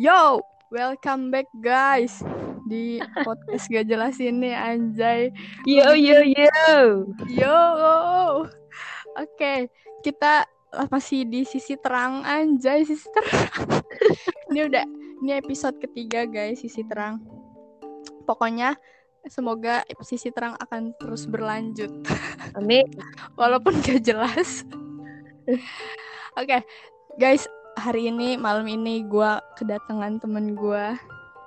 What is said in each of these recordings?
Yo, welcome back guys di podcast gak jelas ini anjay. Yo yo yo. Yo. Oke, kita masih di sisi terang anjay, sisi terang. ini udah ini episode ketiga guys, sisi terang. Pokoknya semoga sisi terang akan terus berlanjut. Amin. Walaupun gak jelas. Oke, guys, hari ini malam ini gue kedatangan temen gue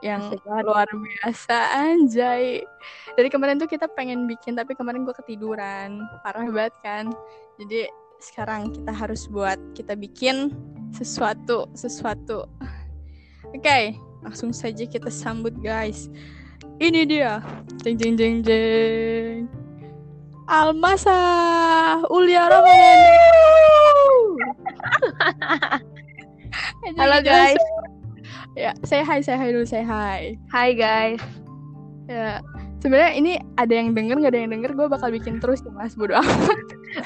yang luar biasa anjay. Dari kemarin tuh kita pengen bikin tapi kemarin gue ketiduran, parah banget kan. Jadi sekarang kita harus buat kita bikin sesuatu sesuatu. Oke, langsung saja kita sambut guys. Ini dia, jeng jeng jeng jeng. Almasa Ulia Ramadhani. Halo guys. Ya, saya hai, saya hai dulu, saya hai. Hai guys. Ya, sebenarnya ini ada yang denger nggak ada yang denger, gue bakal bikin terus ya mas, bodo amat.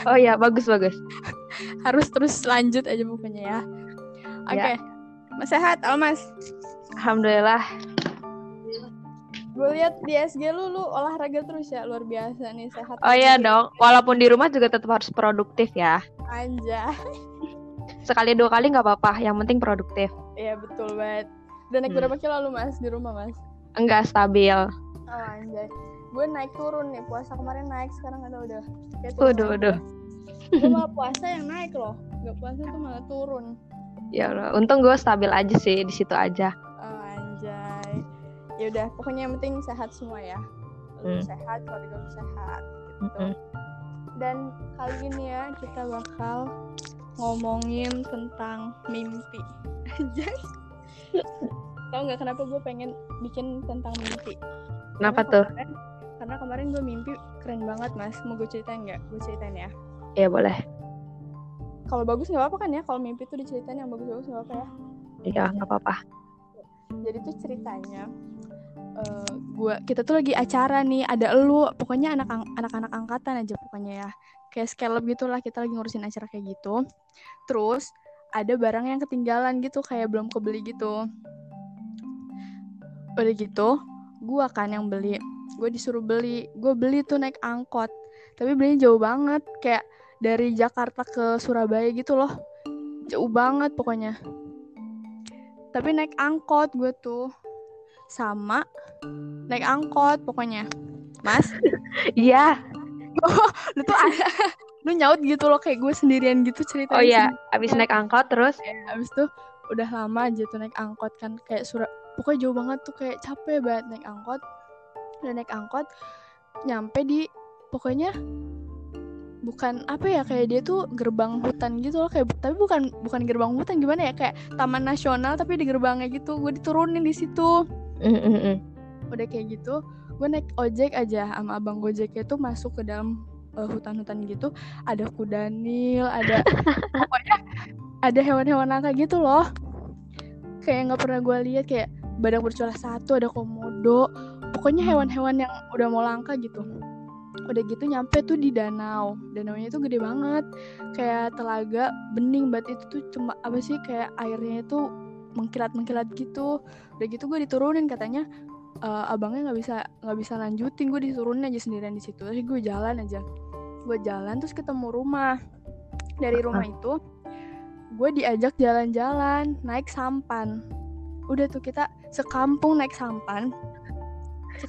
Oh ya bagus bagus. Harus terus lanjut aja pokoknya ya. Oke, Ya. mas sehat, Almas. Alhamdulillah. Gue lihat di SG lu, lu olahraga terus ya, luar biasa nih sehat. Oh iya dong. Walaupun di rumah juga tetap harus produktif ya. Anjay. Sekali dua kali nggak apa-apa. Yang penting produktif. Iya betul banget. Udah naik Hmm. berapa kilo lu mas di rumah mas? Enggak stabil. Oh anjay. Gue naik turun nih, puasa kemarin naik, sekarang ada udah. Kayak waduh. Gue malah puasa yang naik loh. Gak puasa tuh malah turun. Ya Allah. Untung gue stabil aja sih di situ aja. Oh, anjay. Ya udah, pokoknya yang penting sehat semua ya. Lu Hmm. sehat, keluarga lu sehat gitu. Mm-mm. Dan kali ini ya kita bakal ngomongin tentang mimpi. Tahu nggak kenapa gue pengen bikin tentang mimpi? Kenapa Karena tuh? kemarin- karena kemarin gue mimpi keren banget mas. Mau gue ceritain nggak? Gue ceritain ya. Ya boleh. Kalau bagus nggak apa-apa kan ya? Kalau mimpi tuh diceritain yang bagus-bagus nggak apa-apa ya? Iya nggak apa-apa. jadi tuh ceritanya eh, gua kita tuh lagi acara nih ada elu pokoknya anak anak-anak angkatan aja pokoknya ya kayak scallop gitulah kita lagi ngurusin acara kayak gitu. Terus ada barang yang ketinggalan gitu kayak belum kebeli gitu. Udah gitu gua kan yang beli. Gue disuruh beli. Gue beli tuh naik angkot. Tapi belinya jauh banget. Kayak dari Jakarta ke Surabaya gitu loh. Jauh banget pokoknya. Tapi naik angkot gue tuh. Sama naik angkot pokoknya. Mas? Iya. lu tuh ada lu nyaut gitu loh kayak gue sendirian gitu ceritanya Oh iya. Abis naik angkot terus. abis tuh udah lama aja tuh naik angkot kan kayak surat pokoknya jauh banget tuh kayak capek banget naik angkot udah naik angkot nyampe di pokoknya bukan apa ya kayak dia tuh gerbang hutan gitu loh kayak tapi bukan bukan gerbang hutan gimana ya kayak taman nasional tapi di gerbangnya gitu gue diturunin di situ Mm-mm-mm. udah kayak gitu gue naik ojek aja sama abang gojeknya tuh masuk ke dalam uh, hutan-hutan gitu. Ada kuda nil ada pokoknya ada hewan-hewan langka gitu loh. Kayak nggak pernah gue lihat kayak badak bercula satu ada komodo. Pokoknya hewan-hewan yang udah mau langka gitu. Udah gitu nyampe tuh di danau. Danaunya tuh gede banget. Kayak telaga bening banget itu tuh cuma apa sih kayak airnya itu mengkilat mengkilat gitu. Udah gitu gue diturunin katanya eh, abangnya nggak bisa nggak bisa lanjutin. Gue diturunin aja sendirian di situ. Terus gue jalan aja. Gue jalan terus ketemu rumah. Dari rumah itu gue diajak jalan-jalan naik sampan. Udah tuh kita sekampung naik sampan.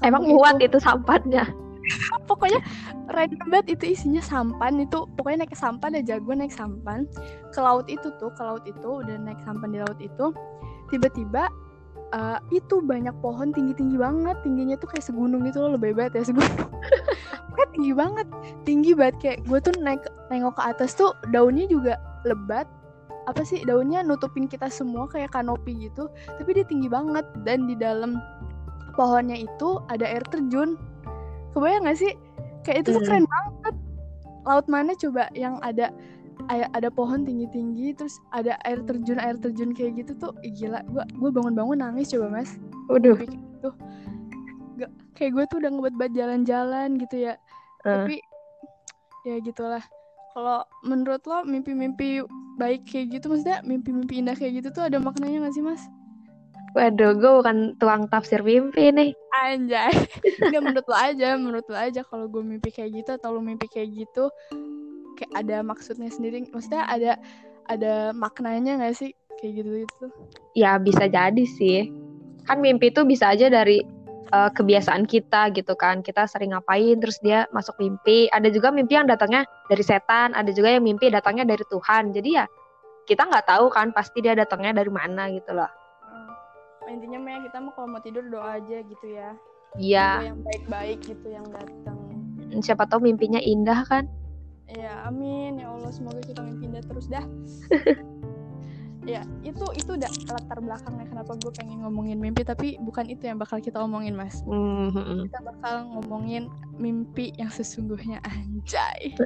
Emang Sekampung muat itu- itu sampannya. pokoknya random banget itu isinya sampan. Itu pokoknya naik ke sampan aja. Gue naik sampan. Ke laut itu tuh ke laut itu udah naik sampan di laut itu. Tiba-tiba eh, itu banyak pohon tinggi-tinggi banget. Tingginya tuh kayak segunung gitu loh lebih banget ya segunung. Kayak tinggi banget. Tinggi banget. Kayak gue tuh naik nengok ke atas tuh daunnya juga lebat. Apa sih daunnya nutupin kita semua kayak kanopi gitu. Tapi dia tinggi banget. Dan di dalam pohonnya itu ada air terjun. Kebayang gak sih? Kayak itu tuh Hmm. keren banget. Laut mana coba yang ada ada pohon tinggi tinggi terus ada air terjun air terjun kayak gitu tuh Ih, gila gua gua bangun bangun nangis coba mas Waduh. Tuh gak kayak gue tuh udah ngebuat buat jalan-jalan gitu ya Eh. tapi ya gitulah kalau menurut lo mimpi-mimpi baik kayak gitu maksudnya mimpi-mimpi indah kayak gitu tuh ada maknanya gak sih mas Waduh, gue bukan tuang tafsir mimpi nih. Anjay. Enggak menurut lo aja, menurut lo aja kalau gue mimpi kayak gitu atau lo mimpi kayak gitu kayak ada maksudnya sendiri. Maksudnya ada ada maknanya gak sih kayak gitu gitu? Ya bisa jadi sih. Kan mimpi itu bisa aja dari uh, kebiasaan kita gitu kan. Kita sering ngapain terus dia masuk mimpi. Ada juga mimpi yang datangnya dari setan, ada juga yang mimpi datangnya dari Tuhan. Jadi ya kita nggak tahu kan pasti dia datangnya dari mana gitu loh intinya mah kita mah kalau mau tidur doa aja gitu ya iya yang baik-baik gitu yang datang siapa tahu mimpinya indah kan ya amin. Ya Allah semoga kita mimpi indah terus dah. Ya itu itu udah latar belakangnya kenapa gue pengen ngomongin mimpi tapi bukan itu yang bakal kita omongin mas. Mm-hmm. kita bakal ngomongin mimpi yang sesungguhnya anjay.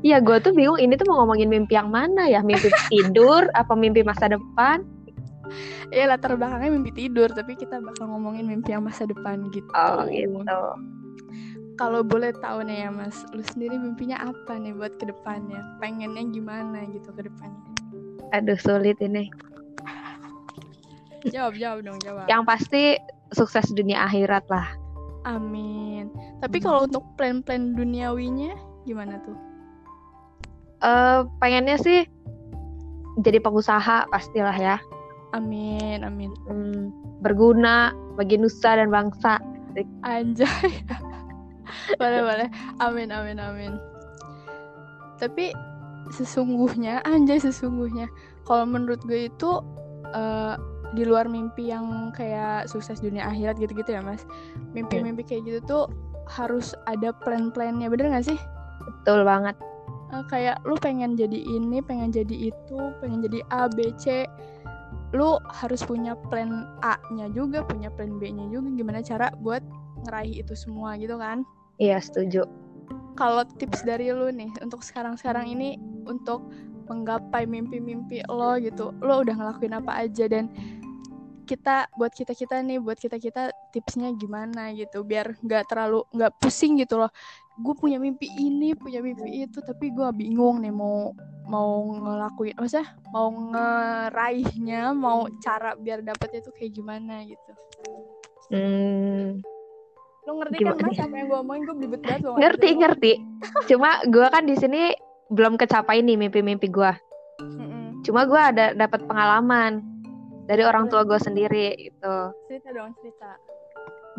Iya gue tuh bingung ini tuh mau ngomongin mimpi yang mana ya? Mimpi tidur apa mimpi masa depan? Ya latar belakangnya mimpi tidur tapi kita bakal ngomongin mimpi yang masa depan gitu. Oh gitu kalau boleh tahu nih ya mas lu sendiri mimpinya apa nih buat ke depannya pengennya gimana gitu ke depannya aduh sulit ini jawab jawab dong jawab yang pasti sukses dunia akhirat lah amin tapi hmm. kalau untuk plan-plan duniawinya gimana tuh uh, pengennya sih jadi pengusaha pastilah ya Amin, amin. Hmm, berguna bagi nusa dan bangsa. Anjay. boleh, boleh. Amin, amin, amin. Tapi sesungguhnya, anjay sesungguhnya, kalau menurut gue itu uh, di luar mimpi yang kayak sukses dunia akhirat gitu-gitu ya, Mas. Mimpi-mimpi kayak gitu tuh harus ada plan-plannya, bener gak sih? Betul banget. Uh, kayak lu pengen jadi ini, pengen jadi itu, pengen jadi A, B, C lu harus punya plan A-nya juga, punya plan B-nya juga gimana cara buat ngeraih itu semua gitu kan? Iya, setuju. Kalau tips dari lu nih untuk sekarang-sekarang ini untuk menggapai mimpi-mimpi lo gitu, lo udah ngelakuin apa aja dan kita buat kita kita nih buat kita kita tipsnya gimana gitu biar nggak terlalu nggak pusing gitu loh gue punya mimpi ini punya mimpi itu tapi gue bingung nih mau mau ngelakuin maksudnya mau ngeraihnya mau cara biar dapetnya tuh kayak gimana gitu hmm. Lo ngerti kan, gimana? kan mas? Apa yang gue omongin? Gue belibet banget loh ngerti ngerti. Cuma gue kan di sini belum kecapai nih mimpi-mimpi gue mm -mm. cuma gue ada dapat pengalaman dari orang tua gue sendiri itu cerita dong cerita.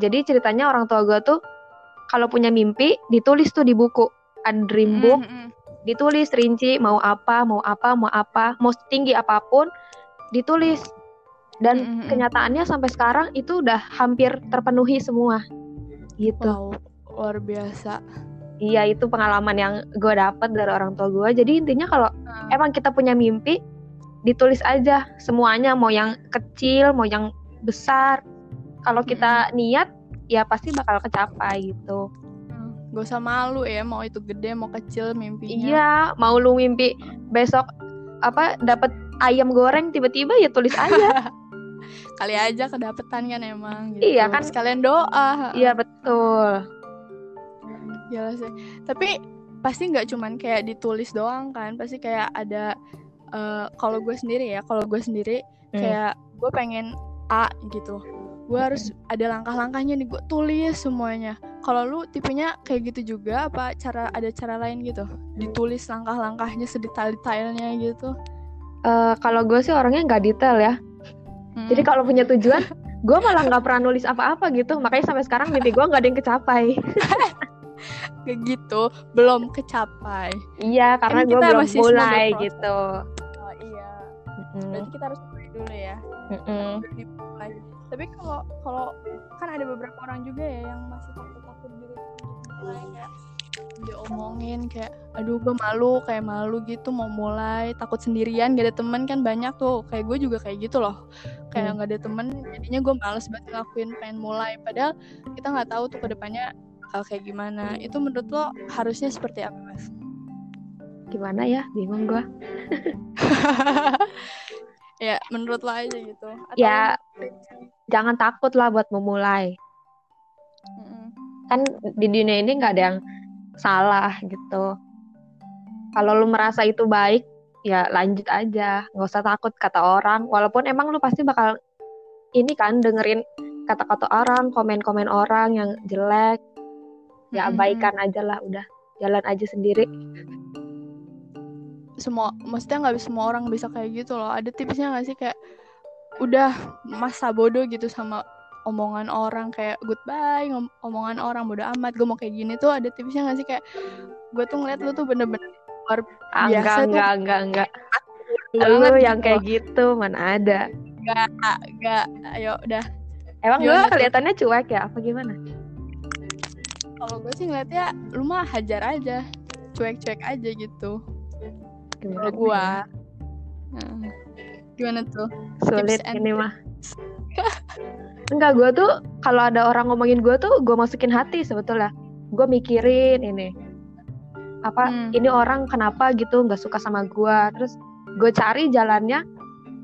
Jadi ceritanya orang tua gue tuh kalau punya mimpi ditulis tuh di buku. Ada dream book. Mm -hmm. ditulis rinci mau apa mau apa mau apa mau tinggi apa pun ditulis. Dan mm -hmm. kenyataannya sampai sekarang itu udah hampir terpenuhi semua gitu. Wow, luar biasa. Iya itu pengalaman yang gue dapat dari orang tua gue jadi intinya kalau hmm. emang kita punya mimpi ditulis aja semuanya mau yang kecil mau yang besar. Kalau kita niat ya pasti bakal kecapai gitu. Hmm, gak usah malu ya mau itu gede mau kecil mimpinya. Iya mau lu mimpi besok apa dapat ayam goreng tiba-tiba ya tulis aja kali aja kedapetan kan emang gitu. iya kan? Sekalian doa iya betul. Gila sih. Tapi pasti nggak cuman kayak ditulis doang kan pasti kayak ada uh, kalau gue sendiri ya kalau gue sendiri hmm. kayak gue pengen A gitu. Gue harus ada langkah-langkahnya nih gue tulis semuanya. Kalau lu tipenya kayak gitu juga apa cara ada cara lain gitu? Ditulis langkah-langkahnya sedetail-detailnya gitu. Uh, kalau gue sih orangnya nggak detail ya hmm. jadi kalau punya tujuan gue malah nggak pernah nulis apa-apa gitu. Makanya sampai sekarang mimpi gue nggak ada yang kecapai. Kayak gitu. Belum kecapai. Iya karena gue belum mulai gitu. Oh iya. Mm. berarti kita harus mulai dulu ya. Mm -mm. tapi kalau kalau kan ada beberapa orang juga ya yang masih takut takut gitu mulai kayak dia omongin kayak aduh gue malu kayak malu gitu mau mulai takut sendirian gak ada temen kan banyak tuh. Kayak gue juga kayak gitu loh kayak hmm. nggak ada temen jadinya gue males banget ngelakuin pengen mulai. Padahal kita nggak tahu tuh ke depannya bakal kayak gimana. Itu menurut lo harusnya seperti apa mas? Gimana ya? Bingung gue ya menurut lo aja gitu. Atau ya jangan takut lah buat memulai. Mm-hmm. kan di dunia ini nggak ada yang salah gitu. Kalau lo merasa itu baik ya lanjut aja nggak usah takut kata orang. Walaupun emang lo pasti bakal ini kan dengerin kata-kata orang komen-komen orang yang jelek. Ya abaikan aja lah udah jalan aja sendiri. Semua maksudnya nggak semua orang bisa kayak gitu loh. Ada tipsnya nggak sih kayak udah masa bodoh gitu sama omongan orang kayak goodbye ngom omongan orang bodoh amat gue mau kayak gini. Tuh ada tipsnya nggak sih kayak gue tuh ngeliat lu tuh bener-bener luar ah, biasa enggak, tuh. enggak enggak enggak. Banget lu gitu yang kayak gitu mana ada. Enggak enggak. Ayo udah. Emang gue kelihatannya cuek ya? Apa gimana? Kalau gue sih ngeliatnya lu mah hajar aja. Cuek-cuek aja gitu. Kalau Gimana? Gue ya? Nah, gimana tuh? Sulit tips ini mah. enggak gue tuh kalau ada orang ngomongin gue tuh gue masukin hati sebetulnya. Gue mikirin ini apa Hmm. ini orang kenapa gitu nggak suka sama gue terus gue cari jalannya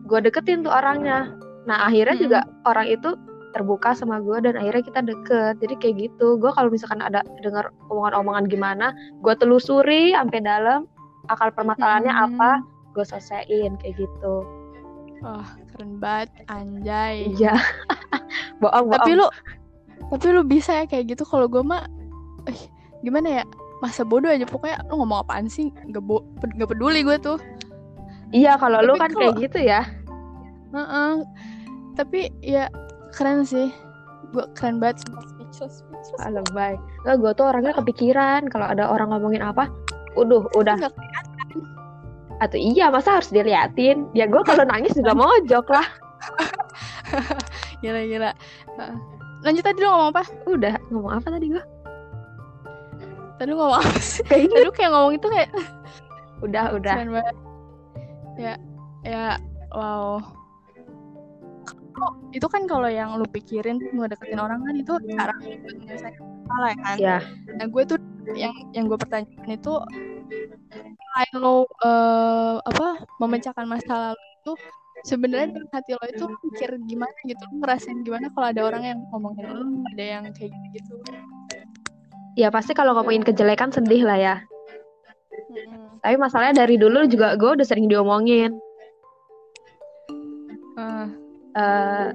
gue deketin tuh orangnya. Nah akhirnya Hmm. juga orang itu terbuka sama gue dan akhirnya kita deket. Jadi kayak gitu. Gue kalau misalkan ada dengar omongan-omongan gimana gue telusuri sampai dalam akal permasalahannya Hmm. apa gue selesaiin kayak gitu. Wah keren banget anjay. Iya. Bohong tapi lu tapi lu bisa ya kayak gitu. Kalau gue mah eh, gimana ya masa bodoh aja pokoknya lu ngomong apaan sih nggak bo nggak peduli gue tuh Iya, kalau lu kan kalau- kayak gitu ya. Heeh. tapi ya keren sih gue keren banget speechless speechless Ah, lebay. Nggak, gue tuh orangnya kepikiran kalau ada orang ngomongin apa, udah, udah. Atau iya, masa harus diliatin? Ya gue kalau nangis juga mojok lah. gila gila lanjut tadi lu ngomong apa Udah, ngomong apa tadi gue? Tadi ngomong apa sih? Kayak tadi kayak ngomong itu kayak udah, udah. banget. Ya ya wow. Oh, itu kan kalau yang lu pikirin mau deketin orang kan itu cara menyelesaikan masalah ya kan? Ya, nah gue tuh yang yang gue pertanyakan itu kalau eh, apa memecahkan masalah lalu itu sebenarnya dalam hati lo itu mikir gimana gitu? Lu ngerasain gimana kalau ada orang yang ngomongin lu ada yang kayak gitu ya pasti kalau ngomongin kejelekan sedih lah ya. Mm-mm. Tapi masalahnya dari dulu juga gue udah sering diomongin. Eh, eh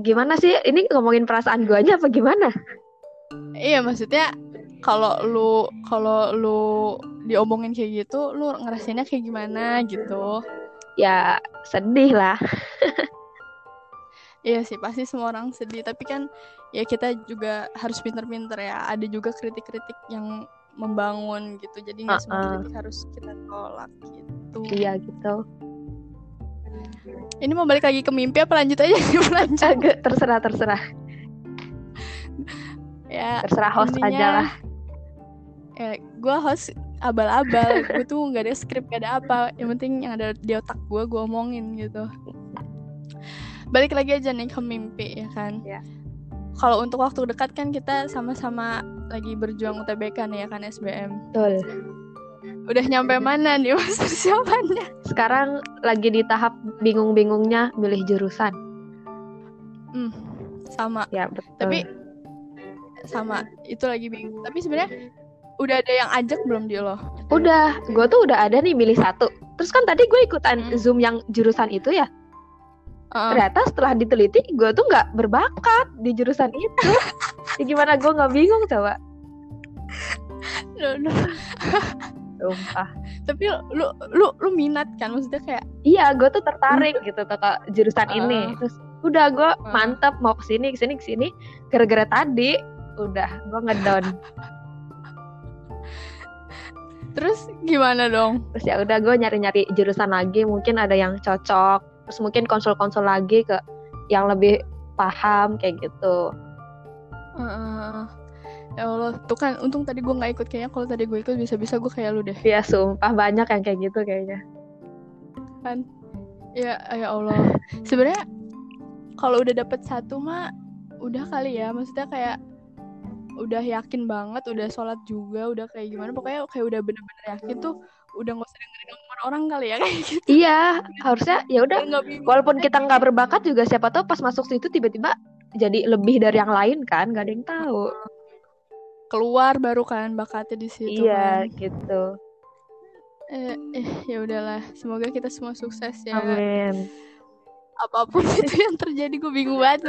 gimana sih? Ini ngomongin perasaan gue aja apa gimana? iya maksudnya kalau lu kalau lu diomongin kayak gitu lu ngerasainnya kayak gimana gitu Ya sedih lah. Iya sih pasti semua orang sedih. Tapi kan ya kita juga harus pinter-pinter ya. Ada juga kritik-kritik yang membangun gitu. Jadi nggak semua Uh-uh. kritik harus kita tolak gitu. Iya gitu. ini mau balik lagi ke mimpi apa lanjut aja? Nih lanjut Agak terserah terserah. ya Terserah host intinya, aja lah. ya gue host abal-abal. Gue tuh nggak ada skrip gak ada apa. Yang penting yang ada di otak gue gue omongin gitu balik lagi aja nih ke mimpi ya kan Ya. kalau untuk waktu dekat kan kita sama-sama lagi berjuang UTBK nih ya kan SBM Betul. udah nyampe mana nih mas persiapannya Sekarang lagi di tahap bingung-bingungnya milih jurusan. hmm, sama Ya betul. tapi sama itu lagi bingung tapi sebenarnya udah ada yang ajak belum di lo udah, gue tuh udah ada nih milih satu. Terus kan tadi gue ikutan Hmm. zoom yang jurusan itu ya. Heeh. Ternyata setelah diteliti, gue tuh nggak berbakat di jurusan itu. ya gimana gue nggak bingung coba? Duh, duh. Sumpah. tapi lu lu lu minat kan maksudnya kayak Iya, gue tuh tertarik gitu tuh ke jurusan Uh. ini. Terus udah gue Uh. mantep mau ke sini ke sini ke sini. Gara-gara tadi udah gue ngedown. terus gimana dong Terus ya udah gue nyari-nyari jurusan lagi. Mungkin ada yang cocok. Terus mungkin konsul-konsul lagi ke yang lebih paham kayak gitu. Heeh. ya Allah tuh kan untung tadi gue nggak ikut. Kayaknya kalau tadi gue ikut bisa-bisa gue kayak lu deh. Ya sumpah. Banyak yang kayak gitu kayaknya. kan? Ya ya Allah. Sebenarnya kalau udah dapet satu mah udah kali ya. Maksudnya kayak udah yakin banget udah sholat juga udah kayak gimana. Pokoknya kayak udah bener-bener yakin tuh udah nggak usah dengerin omongan orang kali ya kayak gitu Iya, harusnya ya udah. Walaupun kita nggak berbakat juga siapa tahu pas masuk situ tiba-tiba jadi lebih dari yang lain kan, nggak ada yang tahu. keluar baru kan bakatnya di situ iya, kan. gitu. eh, eh ya udahlah semoga kita semua sukses ya Amin. apa pun itu yang terjadi gue bingung banget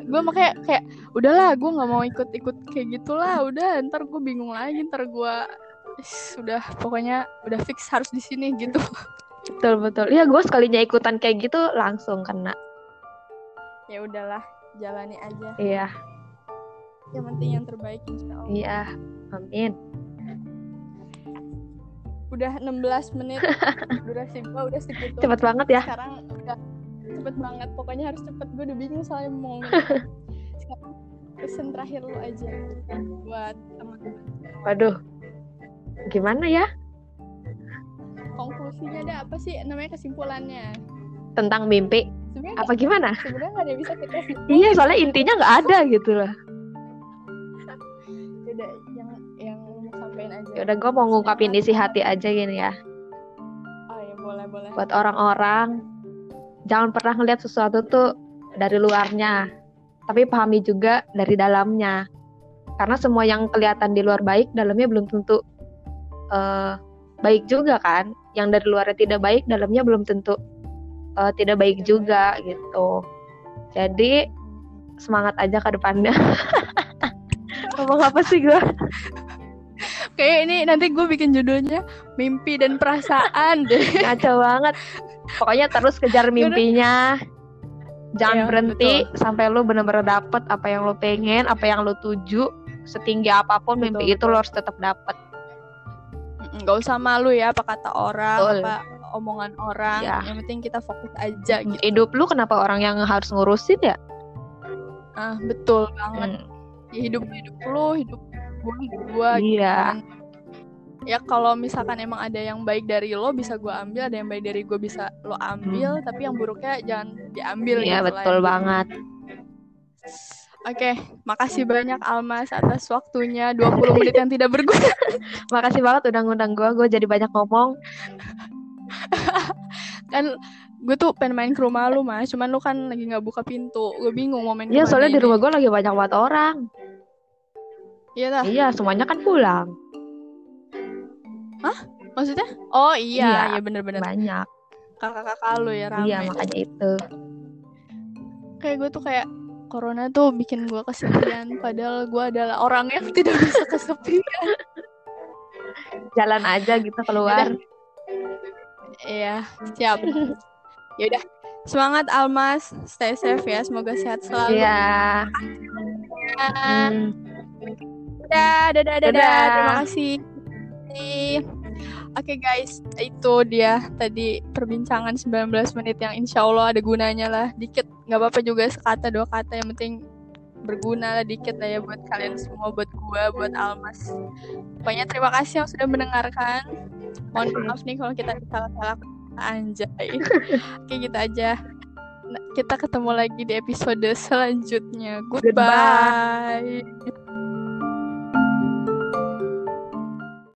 gue makanya kayak udahlah gue nggak mau ikut-ikut kayak gitulah udah ntar gue bingung lagi ntar gue sudah pokoknya udah fix harus di sini gitu. Betul betul. Ya gue sekalinya ikutan kayak gitu langsung kena. Ya udahlah jalani aja. Iya. Yang penting yang terbaik insya Allah. Iya amin. Udah 16 menit. Durasi gue udah segitu. Cepet banget ya. Sekarang udah cepet banget. Pokoknya harus cepet. Gue udah bingung soalnya mau sekarang pesan terakhir lu aja buat teman-teman. Waduh gimana ya? Konklusinya ada apa sih? Namanya kesimpulannya. Tentang mimpi. Sebenernya apa gimana? sebenarnya nggak ada yang bisa kita iya soalnya intinya nggak ada gitu lah udah yang yang mau sampein aja. Udah gue mau ngungkapin isi hati aja gini ya. Oh ya boleh boleh. Buat orang-orang jangan pernah ngeliat sesuatu tuh dari luarnya tapi pahami juga dari dalamnya. Karena semua yang kelihatan di luar baik dalamnya belum tentu uh, baik juga kan? Yang dari luarnya tidak baik dalamnya belum tentu uh, tidak baik juga gitu. Jadi semangat aja ke depannya. Ngomong apa sih gue kayak ini nanti gue bikin judulnya mimpi dan perasaan. Deh ngaco banget. Pokoknya terus kejar mimpinya. Jangan ya, berhenti betul. sampai lu bener-bener dapet apa yang lu pengen apa yang lu tuju. Setinggi apa pun betul, mimpi betul. itu lo harus tetap dapet nggak usah malu ya apa kata orang betul. apa omongan orang ya. yang penting kita fokus aja gitu. hidup lu kenapa orang yang harus ngurusin ya ah betul banget hmm. ya, hidup hidup lu hidup gue hidup gue iya gitu ya kalau misalkan emang ada yang baik dari lo bisa gue ambil ada yang baik dari gue bisa lo ambil hmm. tapi yang buruknya jangan diambil iya gitu betul banget Oke, makasih banyak Almas atas waktunya. 20 menit yang tidak berguna. makasih banget udah ngundang gue, gue jadi banyak ngomong. kan gue tuh pengen main ke rumah lu mas. Cuman lu kan lagi nggak buka pintu. Gue bingung mau main iya soalnya ini. di rumah gue lagi banyak banget orang. Iya lah iya semuanya kan pulang. Hah? Maksudnya? Oh iya. Iya, iya bener-bener. banyak. Kakak-kakak lu ya rame. iya makanya itu. Kayak gue tuh kayak corona tuh bikin gue kesepian padahal gue adalah orang yang tidak bisa kesepian jalan aja gitu keluar Iya, siap. ya udah. Semangat Almas, stay safe ya. Semoga sehat selalu. Iya. Hmm. Dadah, dadah, dadah, dadah. Terima kasih. Oke okay, guys, itu dia tadi perbincangan 19 menit yang insya Allah ada gunanya lah. Dikit, nggak apa-apa juga sekata dua kata yang penting berguna lah dikit lah ya buat kalian semua, buat gua, buat Almas. Pokoknya terima kasih yang sudah mendengarkan mohon maaf nih kalau kita salah-salah anjay oke gitu aja nah, kita ketemu lagi di episode selanjutnya goodbye, goodbye.